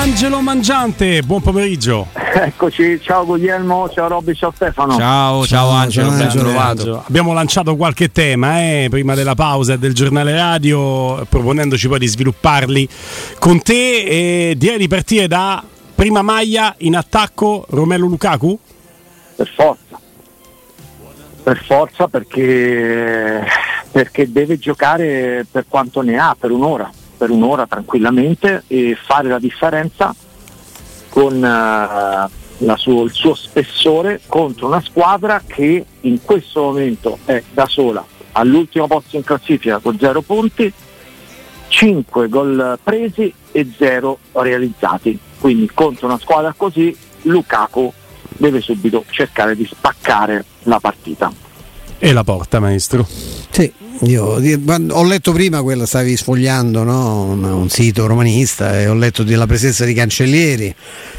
Angelo Mangiante, buon pomeriggio. Eccoci, ciao Guglielmo, ciao Robby, ciao Stefano. Ciao, ciao, ciao Angelo, ben trovato. Abbiamo lanciato qualche tema eh, prima della pausa del giornale radio, proponendoci poi di svilupparli con te e direi di partire da prima maglia in attacco Romelo Lukaku? Per forza. Per forza perché, perché deve giocare per quanto ne ha, per un'ora per un'ora tranquillamente e fare la differenza con uh, suo, il suo spessore contro una squadra che in questo momento è da sola all'ultimo posto in classifica con 0 punti, 5 gol presi e 0 realizzati. Quindi contro una squadra così Lukaku deve subito cercare di spaccare la partita. E la porta, maestro. Sì, io ho letto prima quello, stavi sfogliando no? un, un, sito romanista e ho letto della presenza di Cancellieri,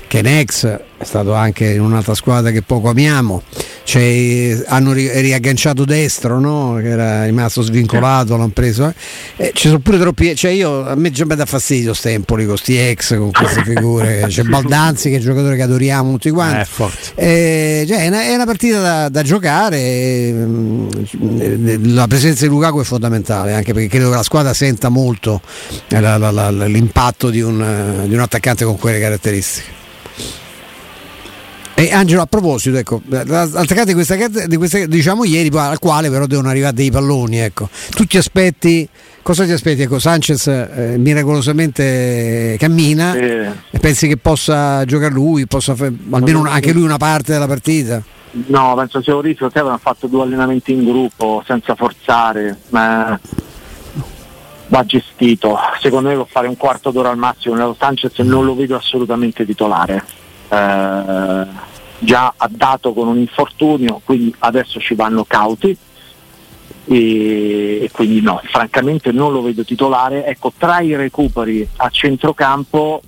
che in ex è stato anche in un'altra squadra che poco amiamo. Cioè, hanno riagganciato destro no? che era rimasto svincolato, l'hanno preso. Eh. Eh, ci sono pure troppi. Cioè io, a me già mi dà fastidio Stempoli con questi ex, con queste figure. C'è Baldanzi che è un giocatore che adoriamo tutti quanti. Eh, cioè, è, una, è, una, partita da, da giocare. Mm, la presenza di Lukaku è fondamentale, anche perché credo che la squadra senta molto la, la, la, l'impatto di un, di un attaccante con quelle caratteristiche. E Angelo, a proposito, ecco, attaccante di questa, di questa diciamo ieri, al quale però devono arrivare dei palloni, ecco. Tu ti aspetti, cosa ti aspetti? Ecco, Sanchez eh, miracolosamente cammina eh. e pensi che possa giocare lui, possa fare almeno anche lui una parte della partita? No, penso sia un rischio, Kevin ha fatto due allenamenti in gruppo senza forzare, ma va gestito. Secondo me può fare un quarto d'ora al massimo, Sanchez non lo vedo assolutamente titolare. Eh, già ha dato con un infortunio, quindi adesso ci vanno cauti e, quindi no, francamente non lo vedo titolare. Ecco, tra i recuperi a centrocampo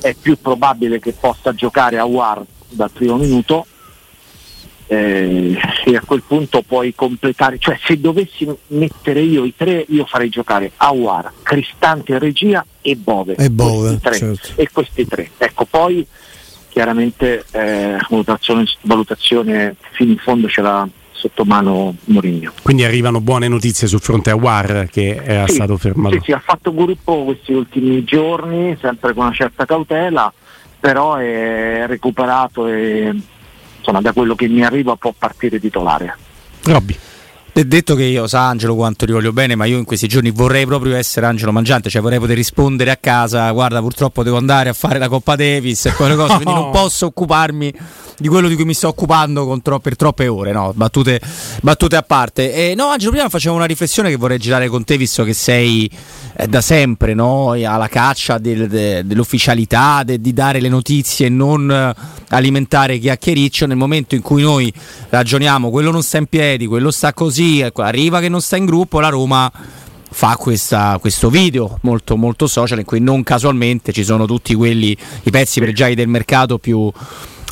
è più probabile che possa giocare a War dal primo minuto eh, e a quel punto puoi completare, cioè se dovessi mettere io i tre io farei giocare Awar, Cristante Regia e Bove, e, Bove, questi certo. e questi tre. Ecco, poi chiaramente eh, valutazione, valutazione fino in fondo ce l'ha sotto mano Mourinho. Quindi arrivano buone notizie sul fronte a War che era sì, stato fermato. Sì, sì, ha fatto gruppo questi ultimi giorni, sempre con una certa cautela, però è recuperato e insomma, da quello che mi arriva può partire titolare. Robby. È detto che io sa Angelo quanto ti voglio bene, ma io in questi giorni vorrei proprio essere Angelo Mangiante, cioè vorrei poter rispondere a casa, guarda purtroppo devo andare a fare la Coppa Davis e quelle cose, quindi non posso occuparmi di quello di cui mi sto occupando tro- per troppe ore, no? battute, battute, a parte. E, no Angelo, prima facevo una riflessione che vorrei girare con te, visto che sei eh, da sempre no? alla caccia del, de, dell'ufficialità, de, di dare le notizie e non eh, alimentare chiacchiericcio, nel momento in cui noi ragioniamo, quello non sta in piedi, quello sta così così, ecco, arriva che non sta in gruppo, la Roma fa questa, questo video molto, molto social in cui non casualmente ci sono tutti quelli, i pezzi pregiati del mercato più,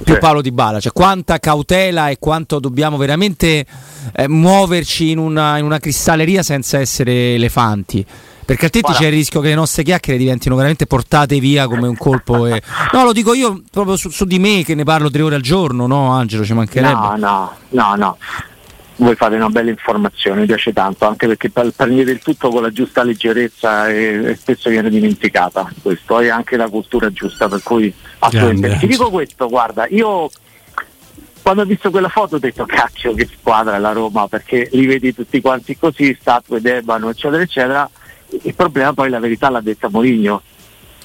più Paolo Di Bala, cioè quanta cautela e quanto dobbiamo veramente eh, muoverci in una, in una, cristalleria senza essere elefanti. Perché altrimenti c'è il rischio che le nostre chiacchiere diventino veramente portate via come un colpo. E... No, lo dico io proprio su, su, di me che ne parlo tre ore al giorno, no Angelo? Ci mancherebbe. No, no, no, no voi fate una bella informazione, mi piace tanto, anche perché prendete il tutto con la giusta leggerezza e, e spesso viene dimenticata questo, è anche la cultura giusta, per cui assolutamente. Ti dico questo, guarda, io quando ho visto quella foto ho detto cacchio che squadra è la Roma, perché li vedi tutti quanti così, statue, debano, eccetera, eccetera. Il problema poi la verità l'ha detta Mourinho,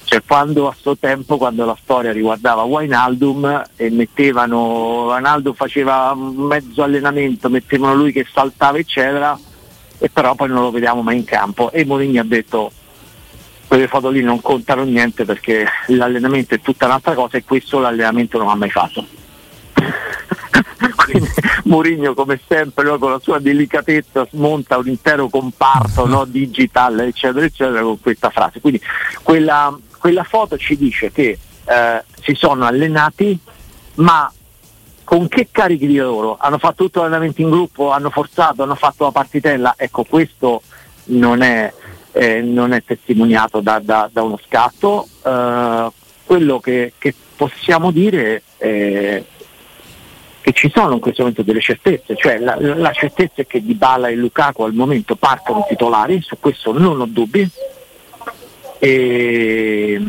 cioè quando a suo tempo, quando la storia riguardava Wijnaldum e mettevano, Wijnaldum faceva mezzo allenamento, mettevano lui che saltava eccetera, e però poi non lo vediamo mai in campo. E Mourinho ha detto quelle foto lì non contano niente perché l'allenamento è tutta un'altra cosa e questo l'allenamento non ha mai fatto. Quindi Mourinho come sempre no, con la sua delicatezza smonta un intero comparto no, digital eccetera eccetera con questa frase. Quindi quella, quella foto ci dice che eh, si sono allenati, ma con che carichi di lavoro? Hanno fatto tutto l'allenamento in gruppo, hanno forzato, hanno fatto la partitella, ecco questo non è, eh, non è testimoniato da, da, da uno scatto. Eh, quello che, che possiamo dire è che ci sono in questo momento delle certezze, cioè la, la certezza è che Di Bala e Lukaku al momento partono titolari, su questo non ho dubbi. E,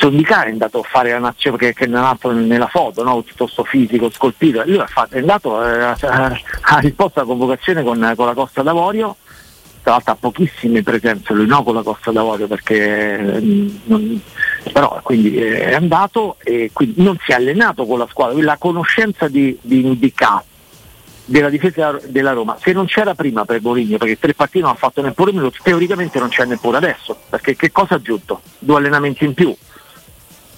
Sondicare è andato a fare la nazione che è nato nella foto, no? piuttosto fisico, scolpito, lui è andato eh, ha risposto alla convocazione con, con la Costa d'Avorio. Tra l'altro ha pochissime presenze lui no con la Costa d'Avorio perché eh, non, però quindi eh, è andato e quindi non si è allenato con la squadra, la conoscenza di, di della difesa della Roma, se non c'era prima per Boligno, perché tre partite non ha fatto neppure un teoricamente non c'è neppure adesso, perché che cosa ha aggiunto? Due allenamenti in più,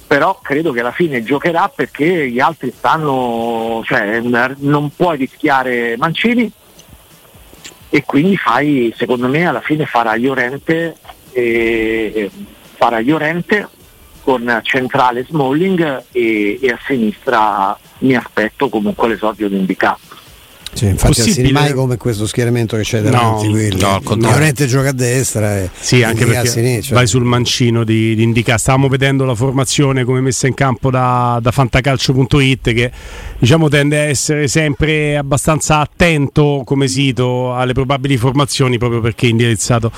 però credo che alla fine giocherà perché gli altri stanno, cioè non puoi rischiare Mancini, e quindi fai, secondo me alla fine farà Llorente, eh, farà Llorente con centrale Smalling e, e, a sinistra mi aspetto comunque l'esordio di indicato. Sì, infatti Possibile... mai come questo schieramento che c'è davanti no, quelli. no, Llorente gioca a destra e sì, anche perché sinistra. vai sul mancino di, di Indica stavamo vedendo la formazione come messa in campo da, da fantacalcio.it che diciamo tende a essere sempre abbastanza attento come sito alle probabili formazioni proprio perché è indirizzato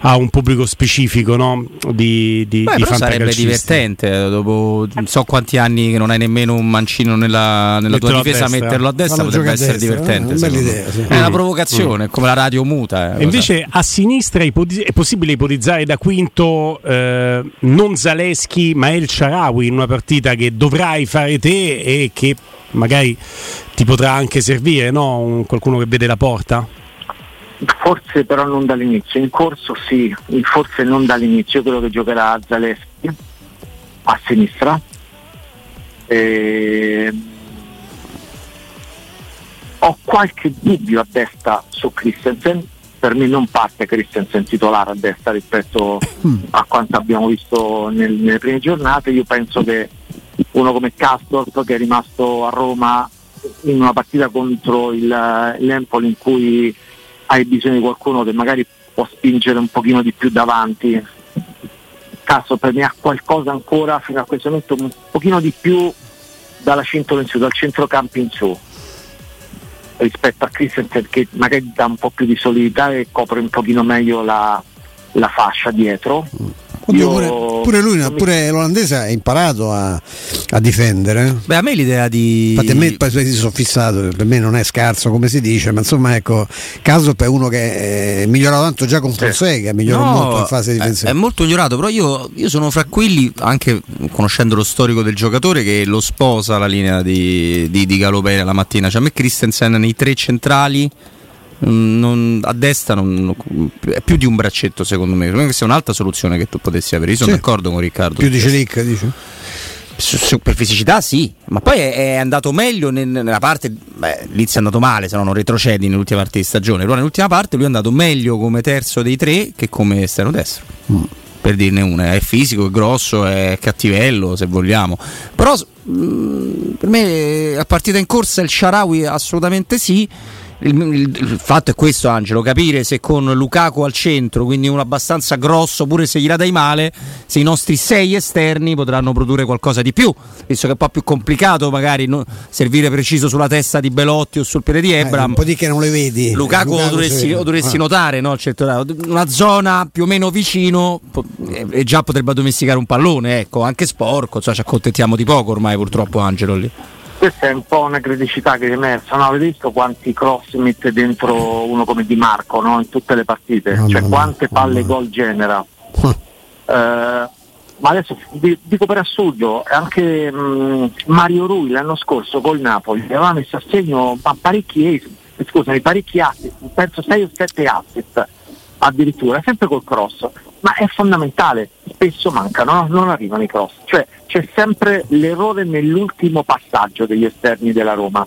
a un pubblico specifico no? di, di, Beh, di sarebbe divertente eh, dopo non so quanti anni che non hai nemmeno un mancino nella, nella tua difesa metterlo a destra potrebbe essere destra, divertente divertente. È, idea, sì. è una provocazione, mm. come la radio muta. Eh, invece a sinistra è possibile ipotizzare da quinto eh, non Zaleschi ma El Sharawi in una partita che dovrai fare te e che magari ti potrà anche servire, no? Un, qualcuno che vede la porta? Forse però non dall'inizio, in corso sì, forse non dall'inizio, io credo che giocherà Zaleschi a sinistra. E ho qualche dubbio a destra su Christensen, per me non parte Christensen titolare a destra rispetto a quanto abbiamo visto nel, nelle prime giornate, io penso che uno come Castorp che è rimasto a Roma in una partita contro il, l'Empoli in cui hai bisogno di qualcuno che magari può spingere un pochino di più davanti. Castorp per me ha qualcosa ancora fino a questo momento un pochino di più dalla cintola in su, dal centrocampo in su rispetto a Christensen che magari dà un po' più di solidità e copre un pochino meglio la, la fascia dietro. Oddio, pure, pure, lui, pure l'olandese ha imparato a, a, difendere. Beh, a me l'idea di. Infatti, a me poi si sono fissato, per me non è scarso come si dice, ma insomma, ecco, Caso è uno che è migliorato tanto già con Fonseca, migliorò no, molto in fase difensiva. È, è molto migliorato, però io, io, sono fra quelli, anche conoscendo lo storico del giocatore, che lo sposa la linea di, di, di Galopere la mattina. Cioè, a me Christensen nei tre centrali non, a destra non, è più di un braccetto secondo me. Questa è un'altra soluzione che tu potessi avere. Io sono sì. d'accordo con Riccardo. Più di Celic, dici? Per fisicità sì, ma poi è, andato meglio nel, nella parte, beh, Liz è andato male, se no non retrocedi nell'ultima parte di stagione, però nell'ultima parte lui è andato meglio come terzo dei tre che come esterno destro. Mm. Per dirne una, è fisico, è grosso, è cattivello se vogliamo. Però mh, mm, per me a partita in corsa il Sharawi assolutamente sì il, il, il, fatto è questo, Angelo: capire se con Lukaku al centro, quindi uno abbastanza grosso, pure se gli la dai male, se i nostri sei esterni potranno produrre qualcosa di più, visto che è un po' più complicato, magari no, servire preciso sulla testa di Belotti o sul piede di Ebram. Eh, un po' di che non le vedi. Lukaku, Lukaku lo dovresti, lo dovresti ah. notare, no? una zona più o meno vicino e già potrebbe addomesticare un pallone, ecco, anche sporco, cioè ci accontentiamo di poco ormai, purtroppo, Angelo lì questa è un po' una criticità che è emersa, no? avete visto quanti cross mette dentro uno come Di Marco no? in tutte le partite, oh, cioè no, quante palle no. gol genera. uh, ma adesso dico per assurdo, anche mh, Mario Rui l'anno scorso col Napoli aveva messo a segno parecchi, scusami, parecchi assist, penso 6 o 7 assist addirittura, sempre col cross ma è fondamentale, spesso mancano, non arrivano i cross, cioè c'è sempre l'errore nell'ultimo passaggio degli esterni della Roma.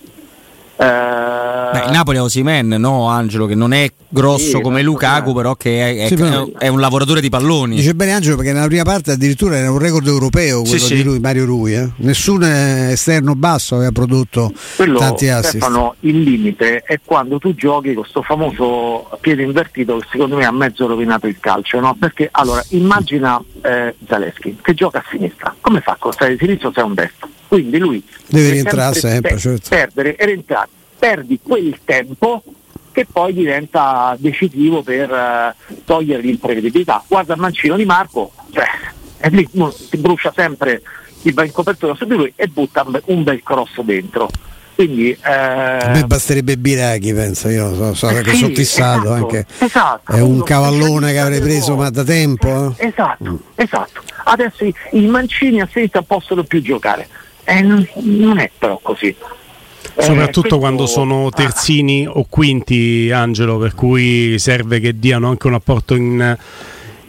Beh, il Napoli ha Osimen, no Angelo, che non è grosso Sì, come Lukaku, però che è, è- Sì, però- è un lavoratore di palloni. Dice bene Angelo perché nella prima parte addirittura era un record europeo quello Sì, di lui, Mario Rui. eh. Nessun eh, esterno basso aveva prodotto Quello, tanti assist. Stefano, il limite è quando tu giochi con questo famoso piede invertito che secondo me ha mezzo rovinato il calcio, no? Perché allora immagina eh, Zaleschi che gioca a sinistra, come fa? Con sei di sinistra o sei un destro? Quindi lui Deve rientrare sempre, pe- certo. perdere e rientrare, perdi quel tempo che poi diventa decisivo per eh, togliere l'imprevedibilità. Guarda il mancino di Marco, cioè, è lì, si brucia sempre il in copertura su di lui e butta un be- un bel cross dentro. Quindi A me eh, basterebbe Biraghi, penso, io so, so che sì, sono fissato esatto, anche. esatto. È un cavallone che avrei preso ma da tempo. eh. Esatto, esatto. Adesso i, i mancini a sinistra possono più giocare. Eh, non, non è però così. Eh, Soprattutto questo- quando sono ah, terzini o quinti, Angelo, per cui serve che diano anche un apporto in,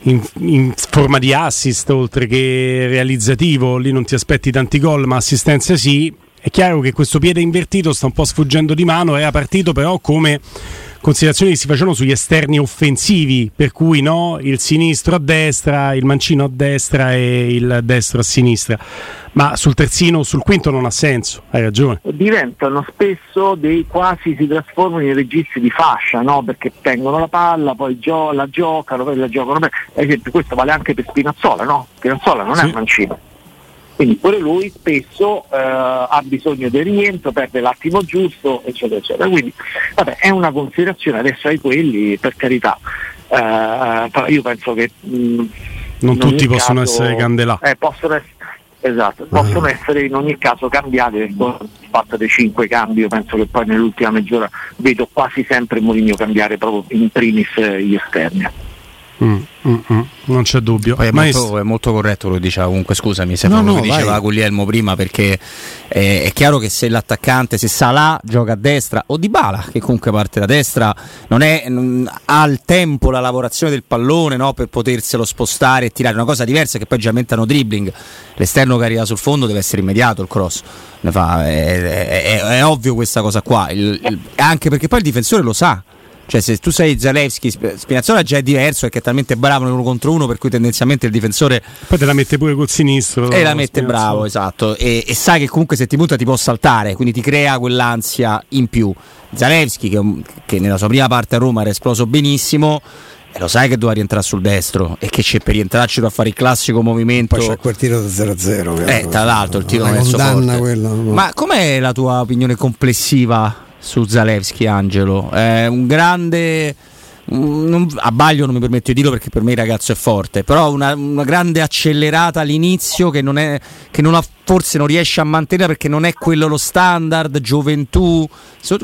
in- in forma di assist oltre che realizzativo. Lì non ti aspetti tanti gol, ma assistenze sì. È chiaro che questo piede invertito sta un po' sfuggendo di mano, era partito però come considerazioni che si facevano sugli esterni offensivi, per cui no, il sinistro a destra, il mancino a destra e il destro a sinistra. Ma sul terzino o sul quinto non ha senso, hai ragione. diventano spesso dei quasi si trasformano in registi di fascia, no? Perché tengono la palla, poi gio- la giocano, poi la giocano. Ad esempio, questo vale anche per Spinazzola, no? Spinazzola non è Sì. un mancino. Quindi pure lui spesso eh, ha bisogno del rientro, perde l'attimo giusto, eccetera, eccetera. Quindi vabbè, è una considerazione, adesso ai quelli, per carità. Eh, io penso che mh, Non in ogni tutti possono caso- essere candelà. eh, possono essere, esatto, possono essere in ogni caso il fatto dei cinque cambi, io penso che poi nell'ultima mezz'ora vedo quasi sempre Mourinho cambiare proprio in primis eh, gli esterni. Mm, mm, mm, non c'è dubbio. È, Maestro, molto, è molto corretto quello che diceva comunque scusami Stefano, No, no, che diceva vai. Guglielmo prima perché è, è chiaro che se l'attaccante se Salah gioca a destra o Dybala che comunque parte da destra non, è, non ha il tempo la lavorazione del pallone no, per poterselo spostare e tirare una cosa diversa che poi già aumentano dribbling. L'esterno che arriva sul fondo deve essere immediato il cross. Fa- è- è ovvio questa cosa qua. Il- il- anche perché poi il difensore lo sa cioè, se tu sei Zalewski, Sp- Spinazzola già è diverso perché è talmente bravo nell'uno contro uno, per cui tendenzialmente il difensore poi te la mette pure col sinistro. e la mette Spinazzola. bravo, esatto. E, e sai che comunque se ti punta ti può saltare, quindi ti crea quell'ansia in più. Zalewski, che, che nella sua prima parte a Roma era esploso benissimo. E lo sai che doveva rientrare sul destro e che c'è per rientrarci a fare il classico movimento. Poi c'è quel tiro da 0-0. Eh, tra l'altro il tiro suo condanna forte. quello. no. Ma com'è la tua opinione complessiva su Zalewski, Angelo? È un grande. non- a Baglio non mi permetto di dirlo perché per me il ragazzo è forte, però una, una grande accelerata all'inizio che, non è, che non ha- forse non riesce a mantenere perché non è quello lo standard, gioventù.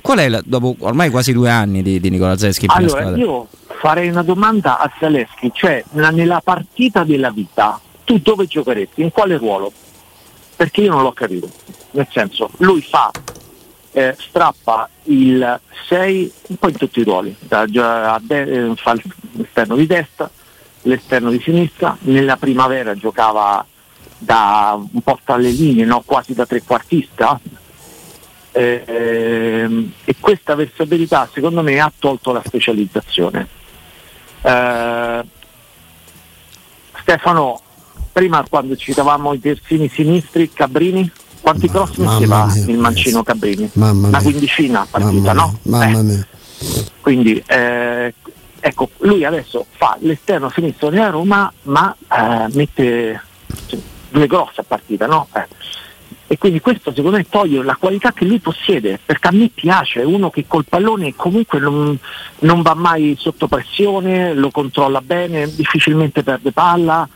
Qual è la- dopo ormai quasi due anni di, di Nicola Zalewski Allora, io farei una domanda a Zaleschi, cioè la- nella partita della vita, tu dove giocheresti? In quale ruolo? Perché io non l'ho capito. Nel senso, lui fa, eh, strappa il 6 un po' in tutti i ruoli, da- de- eh, fa l'esterno di destra, l'esterno di sinistra, nella primavera giocava da un po' tra le linee, no? quasi da trequartista, Ehm, e questa versabilità secondo me ha tolto la specializzazione. Eh, Stefano, prima quando citavamo i terzini sinistri, Cabrini, quanti cross mamma metteva il mancino Cabrini? Mamma Una quindicina a Mamma partita, mia, no? Mamma Eh, mia. quindi eh, ecco, lui adesso fa l'esterno sinistro della Roma, ma eh, mette cioè, due grosse a partita, no? Eh. E quindi questo secondo me toglie la qualità che lui possiede, perché a me piace, è uno che col pallone comunque non, non va mai sotto pressione, lo controlla bene, difficilmente perde palla,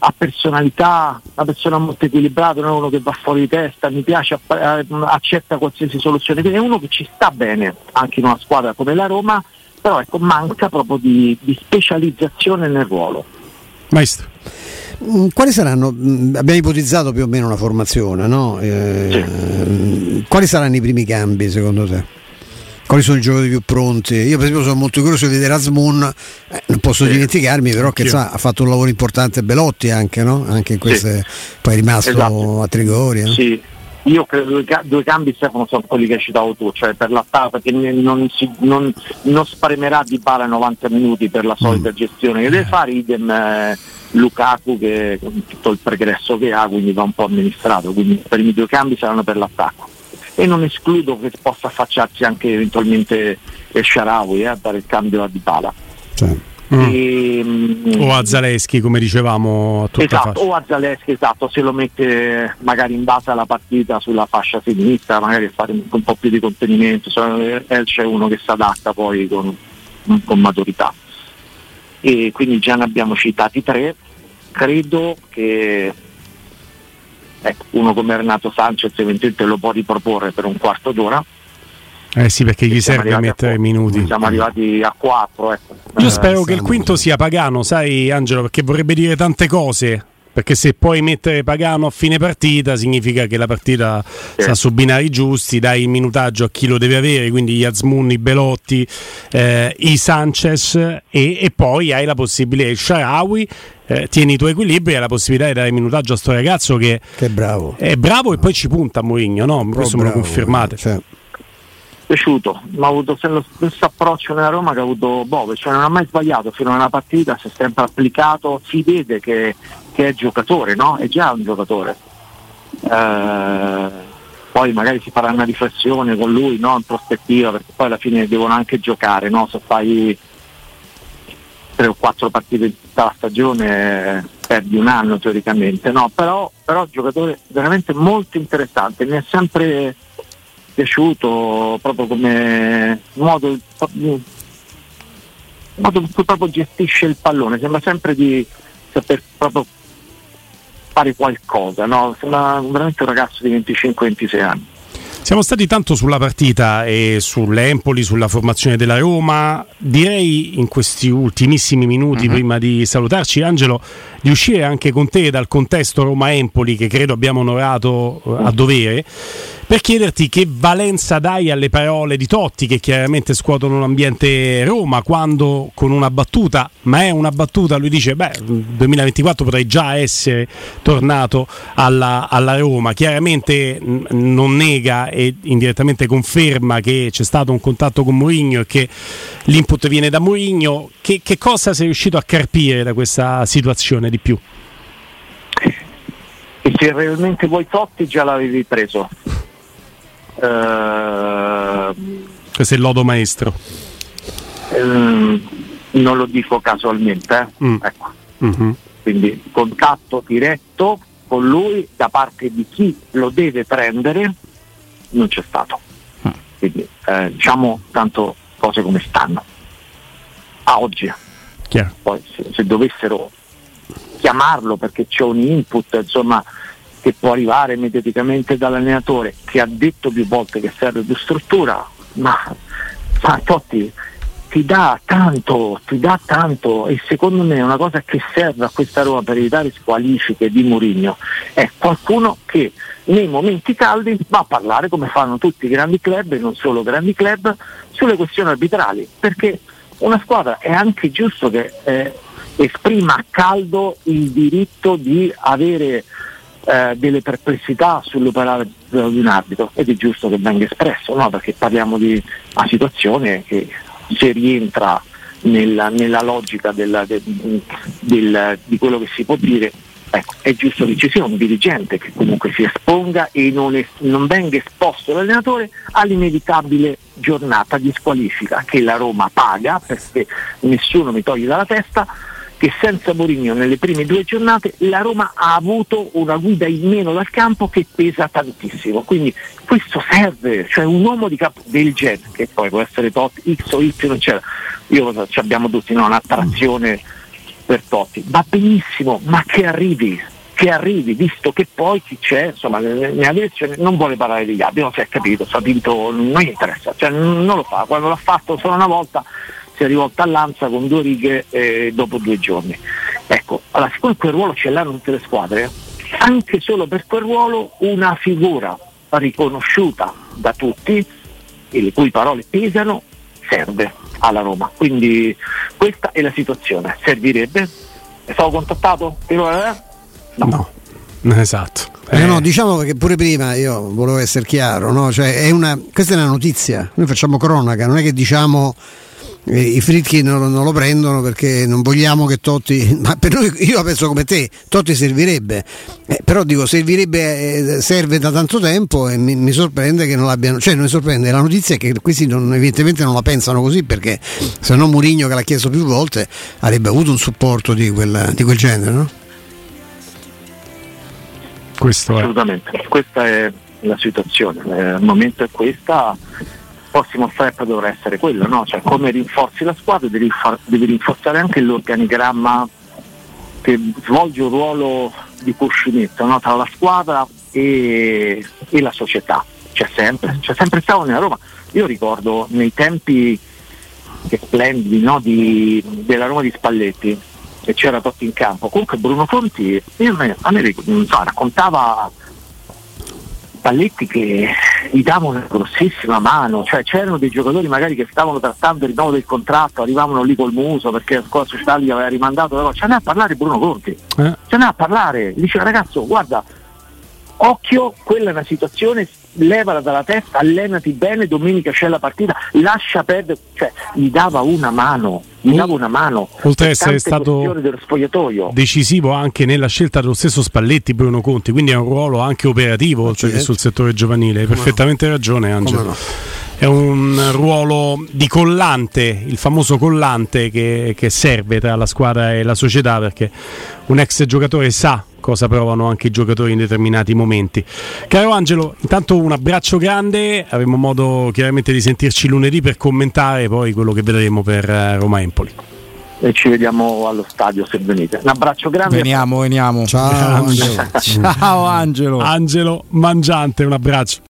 ha personalità, una persona molto equilibrata, non è uno che va fuori di testa, mi piace, accetta qualsiasi soluzione, quindi è uno che ci sta bene anche in una squadra come la Roma, però ecco, manca proprio di, di specializzazione nel ruolo. Maestro. Mm, Quali saranno? mm, Abbiamo ipotizzato più o meno una formazione, no? Eh, Quali saranno i primi cambi secondo te? Quali sono i giocatori più pronti? Io per esempio sono molto curioso di vedere Asmun, eh, non posso Sì. dimenticarmi però che Anch'io. sa, ha fatto un lavoro importante Belotti anche, no? Anche in queste, poi è rimasto Esatto. a Trigoria. no? Sì. io credo che due cambi Stefano sono quelli che hai citato tu, cioè per l'attacco che non, si, non, non spremerà di bala 90 minuti per la solita mm. gestione che deve fare, idem eh, Lukaku che con tutto il pregresso che ha quindi va un po' amministrato, quindi i primi due cambi saranno per l'attacco e non escludo che possa affacciarsi anche eventualmente Sharawi eh, a dare il cambio a Dybala. Sì. Mm. E, mm, o a Zaleschi come dicevamo a tutta esatto, o a Zaleschi esatto se lo mette magari in base alla partita sulla fascia sinistra magari fare un po' più di contenimento Elce è uno che si adatta poi con, con maturità e quindi già ne abbiamo citati tre credo che ecco, uno come Renato Sanchez eventualmente lo può riproporre per un quarto d'ora eh sì, perché gli serve a mettere a minuti. Siamo arrivati a 4. Ecco. Io eh, spero che il quinto sia pagano, sai Angelo, perché vorrebbe dire tante cose. Perché se puoi mettere Pagano a fine partita significa che la partita sì. sta su binari giusti, dai il minutaggio a chi lo deve avere, quindi gli Azmun, i Belotti, eh, i Sanchez e, e, poi hai la possibilità, il Sharawi, eh, tieni i tuoi equilibri e hai la possibilità di dare minutaggio a sto ragazzo che, che è bravo. È bravo e poi ci punta a Mourinho, no? Questo bravo, me lo confermate. Cioè piaciuto, ma ha avuto lo stesso approccio nella Roma che ha avuto Bove, cioè non ha mai sbagliato fino a una partita, si è sempre applicato, si vede che, che è giocatore, no? È già un giocatore. Eh, poi magari si farà una riflessione con lui no? in prospettiva, perché poi alla fine devono anche giocare, no? se fai tre o quattro partite in tutta la stagione perdi un anno teoricamente, no? però, però giocatore veramente molto interessante, mi è sempre piaciuto proprio come modo, modo in cui proprio gestisce il pallone, sembra sempre di saper proprio fare qualcosa, no? sembra veramente un ragazzo di 25-26 anni. Siamo stati tanto sulla partita e sull'Empoli, sulla formazione della Roma. Direi in questi ultimissimi minuti, uh-huh. prima di salutarci, Angelo, di uscire anche con te dal contesto Roma-Empoli, che credo abbiamo onorato uh, a dovere per chiederti che valenza dai alle parole di Totti che chiaramente scuotono l'ambiente Roma quando con una battuta, ma è una battuta, lui dice beh 2024 potrei già essere tornato alla, alla Roma, chiaramente non nega e indirettamente conferma che c'è stato un contatto con Mourinho e che l'input viene da Mourinho, che, che cosa sei riuscito a carpire da questa situazione di più? E se realmente vuoi Totti già l'avevi preso Questo è il lodo maestro. Um, non lo dico casualmente, eh? mm. ecco. mm-hmm. quindi contatto diretto con lui da parte di chi lo deve prendere non c'è stato. Mm. Quindi eh, diciamo tanto cose come stanno a oggi. Chiaro. Poi se, se, dovessero chiamarlo perché c'è un input, insomma, che può arrivare mediaticamente dall'allenatore che ha detto più volte che serve più struttura, ma, ma Totti ti dà tanto, ti dà tanto e secondo me una cosa che serve a questa Roma per evitare squalifiche di Mourinho. È qualcuno che nei momenti caldi va a parlare come fanno tutti i grandi club e non solo grandi club sulle questioni arbitrali perché una squadra è anche giusto che eh, esprima a caldo il diritto di avere eh, delle perplessità sull'operare di un arbitro ed è giusto che venga espresso, no? perché parliamo di una situazione che se rientra nella, nella logica della, del, del, di quello che si può dire Ecco, è giusto che ci sia un dirigente che comunque si esponga e non, es- non, venga esposto l'allenatore all'inevitabile giornata di squalifica che la Roma paga perché nessuno mi toglie dalla testa che senza Mourinho nelle prime due giornate la Roma ha avuto una guida in meno dal campo che pesa tantissimo. Quindi questo serve, cioè un uomo di capo del genere, che poi può essere Totti, X o Y, eccetera. Io ci abbiamo tutti no, un'attrazione per Totti, va benissimo, ma che arrivi, che arrivi, visto che poi chi c'è, insomma, ne avesse, non vuole parlare altri, non si è capito, vinto, non gli interessa, cioè non lo fa, quando l'ha fatto solo una volta si è rivolta all'Anza con due righe eh, dopo due giorni. Ecco, allora siccome quel ruolo ce l'hanno tutte le squadre, anche solo per quel ruolo una figura riconosciuta da tutti e le cui parole pesano serve alla Roma. Quindi questa è la situazione. Servirebbe? È stato contattato? No. no. Esatto. Eh, no, diciamo che pure prima io volevo essere chiaro, no? cioè, è una, questa è una notizia, noi facciamo cronaca, non è che diciamo eh, i Fritkin non, non, lo prendono perché non vogliamo che Totti, ma per noi io penso come te, Totti servirebbe, eh, però dico servirebbe, eh, serve da tanto tempo e mi, mi, sorprende che non l'abbiano, cioè non mi sorprende, la notizia è che questi non, evidentemente non la pensano così perché se no Murigno che l'ha chiesto più volte avrebbe avuto un supporto di quel, di quel genere, no? Questo Assolutamente, è. questa è la situazione, eh, al momento è questa, prossimo step dovrà essere quello, no? cioè come rinforzi la squadra devi, far, devi rinforzare anche l'organigramma che svolge un ruolo di cuscinetto no? tra la squadra e, e, la società, c'è sempre, c'è sempre stato nella Roma, io ricordo nei tempi splendidi no? di, della Roma di Spalletti, e c'era Totti in campo. Comunque Bruno Conti io, a me raccontava Palletti che gli davano una grossissima mano, cioè c'erano dei giocatori magari che stavano trattando il rinnovo del contratto, arrivavano lì col muso perché la scuola sociale gli aveva rimandato, però ce n'è a parlare Bruno Conti, eh. ce n'è a parlare, diceva ragazzo guarda, occhio, quella è una situazione, levala dalla testa, allenati bene, domenica c'è la partita, lascia perdere, cioè gli dava una mano, gli dava una mano. Oltre ad essere stato decisivo anche nella scelta dello stesso Spalletti Bruno Conti, quindi è un ruolo anche operativo oltre che sul settore giovanile, hai perfettamente no? ragione Angelo. No? È un ruolo di collante, il famoso collante che, che serve tra la squadra e la società perché un ex giocatore sa cosa provano anche i giocatori in determinati momenti. Caro Angelo, intanto un abbraccio grande, avremo modo chiaramente di sentirci lunedì per commentare poi quello che vedremo per eh, Roma Empoli. E ci vediamo allo stadio se venite. Un abbraccio grande. Veniamo, veniamo. Ciao Angelo. Ciao Angelo. Angelo Mangiante, un abbraccio.